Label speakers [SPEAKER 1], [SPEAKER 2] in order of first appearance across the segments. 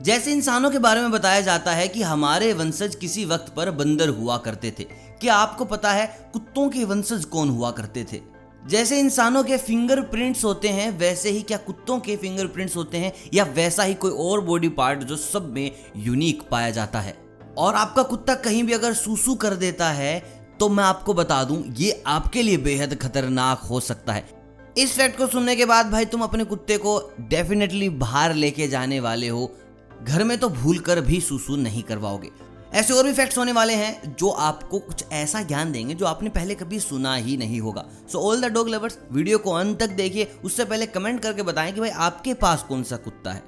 [SPEAKER 1] जैसे इंसानों के बारे में बताया जाता है कि हमारे वंशज किसी वक्त पर बंदर हुआ करते थे। क्या आपको पता है कुत्तों के वंशज कौन हुआ करते थे? जैसे इंसानों के फिंगरप्रिंट्स होते हैं, वैसे ही क्या कुत्तों के फिंगरप्रिंट्स होते हैं, या वैसा ही कोई और बॉडी पार्ट जो सब में यूनिक पाया जाता है। और आपका कुत्ता कहीं भी अगर सूसू कर देता है तो मैं आपको बता दूँ, ये आपके लिए बेहद खतरनाक हो सकता है। इस फैक्ट को सुनने के बाद भाई तुम अपने कुत्ते को डेफिनेटली बाहर लेके जाने वाले हो। घर में तो भूल कर भी सूसू नहीं करवाओगे। ऐसे और भी फैक्ट्स होने वाले हैं जो आपको कुछ ऐसा ज्ञान देंगे जो आपने पहले कभी सुना ही नहीं होगा। So all the dog lovers video को अंत तक देखिए। उससे पहले कमेंट करके बताएँ कि भाई आपके पास कौन सा कुत्ता है?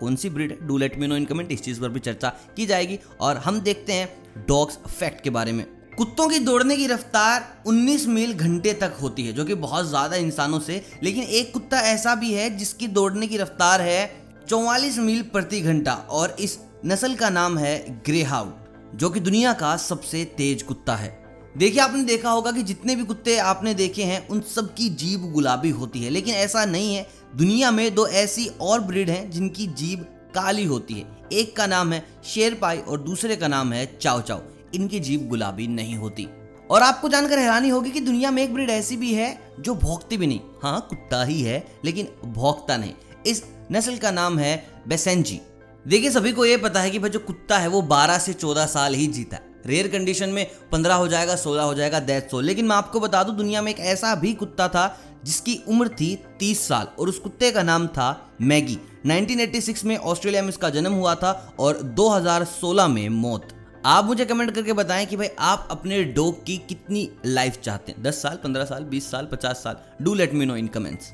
[SPEAKER 1] कौन सी breed do let me know in comment इस चीज़ पर भी चर्चा की जाएगी और हम देखते हैं डॉग्स फैक्ट के बारे में। कुत्तों की दौड़ने की रफ्तार 19 मील घंटे तक होती है, जो कि बहुत ज़्यादा इंसानों से। लेकिन एक कुत्ता ऐसा भी है जिसकी दौड़ने की रफ्तार है 44 मील प्रति घंटा और इस नस्ल का नाम है ग्रे जो कि दुनिया का सबसे तेज कुत्ता है। देखिए, आपने देखा होगा कि जितने भी कुत्ते आपने देखे हैं, उन सब की जीभ गुलाबी होती है, लेकिन ऐसा नहीं है। दुनिया में दो ऐसी और ब्रीड हैं जिनकी जीभ काली होती है। एक का नाम है शेरपाई और दूसरे का नाम है चाव चाव इनकी जीभ गुलाबी नहीं होती। और आपको जानकर हैरानी होगी कि दुनिया में एक ब्रीड ऐसी भी है, जो भोगती भी नहीं। हाँ कुत्ता ही है, लेकिन भोगता नहीं। इस नस्ल का नाम है बेसेंजी। देखिए, सभी को ये पता है कि भाई जो कुत्ता है वो 12 से 14 साल ही जीता है। रेयर कंडीशन में 15 हो जाएगा 16 हो जाएगा दैट सो लेकिन मैं आपको बता दूँ, दुनिया में एक ऐसा भी कुत्ता था जिसकी उम्र थी 30 साल, और उस कुत्ते का नाम था मैगी। 1986 में ऑस्ट्रेलिया में इसका जन्म हुआ था, और 2016 में मौत। आप मुझे कमेंट करके बताएँ कि भाई आप अपने डॉग की कितनी लाइफ चाहते हैं। 10 साल 15 साल 20 साल 50 साल। Do let me know in comments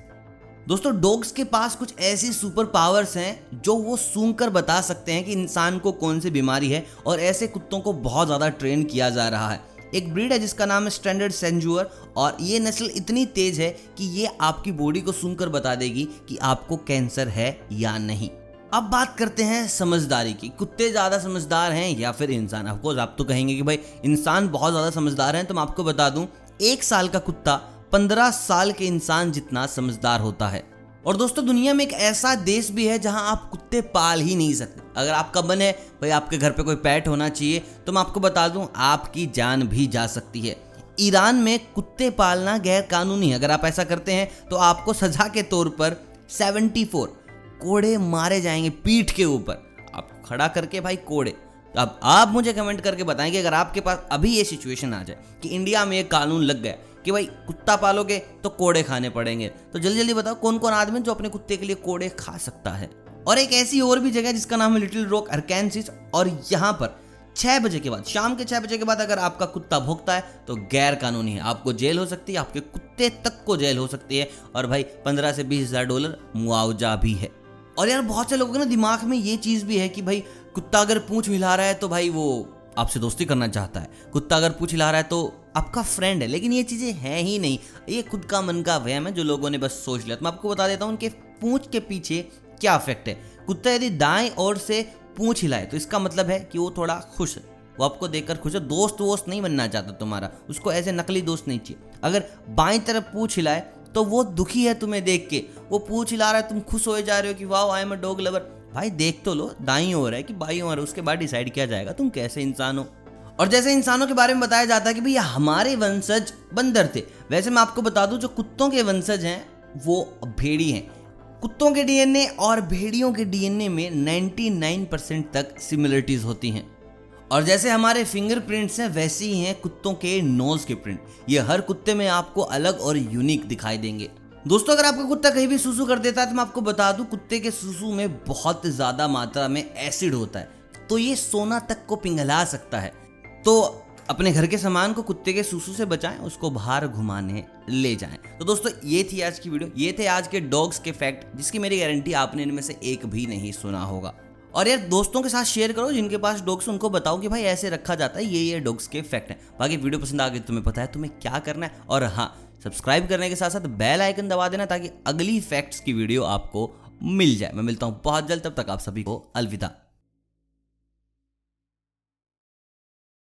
[SPEAKER 1] दोस्तों डॉग्स के पास कुछ ऐसी सुपर पावर्स हैं जो वो सूंघ कर बता सकते हैं कि इंसान को कौन सी बीमारी है और ऐसे कुत्तों को बहुत ज़्यादा ट्रेन किया जा रहा है। एक ब्रीड है जिसका नाम है स्टैंडर्ड सेंजुअर और ये नस्ल इतनी तेज है कि ये आपकी बॉडी को सुन कर बता देगी कि आपको कैंसर है या नहीं। अब बात करते हैं समझदारी की। कुत्ते ज़्यादा समझदार हैं या फिर इंसान? ऑफकोर्स आप तो कहेंगे कि भाई, इंसान बहुत ज़्यादा समझदार हैं तो मैं आपको बता दूँ, एक साल का कुत्ता पंद्रह साल के इंसान जितना समझदार होता है। और दोस्तों, दुनिया में एक ऐसा देश भी है जहाँ आप कुत्ते पाल ही नहीं सकते। अगर आपका मन है, भाई आपके घर पे कोई पैट होना चाहिए तो मैं आपको बता दूँ, आपकी जान भी जा सकती है। ईरान में कुत्ते पालना गैर कानूनी है। अगर आप ऐसा करते हैं तो आपको सजा के तौर पर 74 कोड़े मारे जाएँगे पीठ के ऊपर। आप खड़ा करके भाई कोड़े। अब आप मुझे कमेंट करके बताएँ कि अगर आपके पास अभी ये सिचुएशन आ जाए कि इंडिया में एक कानून लग गया कि भाई कुत्ता पालोगे तो कोड़े खाने पड़ेंगे। तो जल्दी जल्दी बताओ कौन कौन आदमी जो अपने कुत्ते के लिए कोड़े खा सकता है? और एक ऐसी और भी जगह जिसका नाम है लिटिल रॉक अर्कैंसिस, और यहाँ पर छह बजे के बाद, शाम के छह बजे के बाद अगर आपका कुत्ता भोगता है तो गैर कानूनी है। आपको जेल हो सकती है, आपके कुत्ते तक को जेल हो सकती है, और भाई पंद्रह से बीस हज़ार डॉलर मुआवजा भी है। और यार, बहुत से लोगों के ना दिमाग में ये चीज़ भी है कि भाई कुत्ता अगर पूछ हिला रहा है तो भाई वो आपसे दोस्ती करना चाहता है। कुत्ता अगर पूछ हिला रहा है तो आपका फ्रेंड है, लेकिन ये चीज़ें हैं ही नहीं। ये खुद का मन का वहम है जो लोगों ने बस सोच लिया। तो मैं आपको बता देता हूँ, उनके पूछ के पीछे क्या इफ़ेक्ट है। कुत्ता यदि दाएँ ओर से पूछ हिलाए तो इसका मतलब है कि वो थोड़ा खुश है। वो आपको देखकर खुश है। दोस्त वोस्त नहीं बनना चाहता तुम्हारा। उसको ऐसे नकली दोस्त नहीं चाहिए। अगर बाएँ तरफ़ पूछ हिलाए तो वो दुखी है तुम्हें देख के। वो पूछ हिला रहा है, तुम खुश हो जा रहे हो कि वाह I am a dog lover भाई देख तो लो, दाई ओर है कि बाई ओर उसके बाद डिसाइड किया जाएगा तुम कैसे इंसान हो। और जैसे इंसानों के बारे में बताया जाता है कि भैया हमारे वंशज बंदर थे। वैसे मैं आपको बता दूँ, जो कुत्तों के वंशज हैं, वो भेड़ी हैं। कुत्तों के डीएनए और भेड़ियों के डीएनए में 99 परसेंट तक सिमिलरिटीज होती हैं। और जैसे हमारे फिंगरप्रिंट्स हैं, वैसे ही हैं कुत्तों के नोज़ के प्रिंट ये हर कुत्ते में आपको अलग और यूनिक दिखाई देंगे। दोस्तों, अगर आपका कुत्ता कहीं भी सुसु कर देता है तो मैं आपको बता दूँ, कुत्ते के सुसु में बहुत ज़्यादा मात्रा में एसिड होता है। तो ये सोना तक को पिघला सकता है। तो अपने घर के सामान को कुत्ते के सुसु से बचाएँ, उसको बाहर घुमाने ले जाएँ। तो दोस्तों, ये थी आज की वीडियो। ये थे आज के डॉग्स के फैक्ट, जिसकी मेरी गारंटी आपने इनमें से एक भी नहीं सुना होगा। और यार, दोस्तों के साथ शेयर करो, जिनके पास डॉग्स उनको बताओ कि भाई ऐसे रखा जाता है, ये ये डॉग्स के फैक्ट हैं। बाकी वीडियो पसंद आ गई तुम्हें पता है तुम्हें क्या करना है। और हाँ सब्सक्राइब करने के साथ साथ बेल आइकन दबा देना ताकि अगली फैक्ट्स की वीडियो आपको मिल जाए। मैं मिलता हूँ बहुत जल्द, तब तक आप सभी को अलविदा।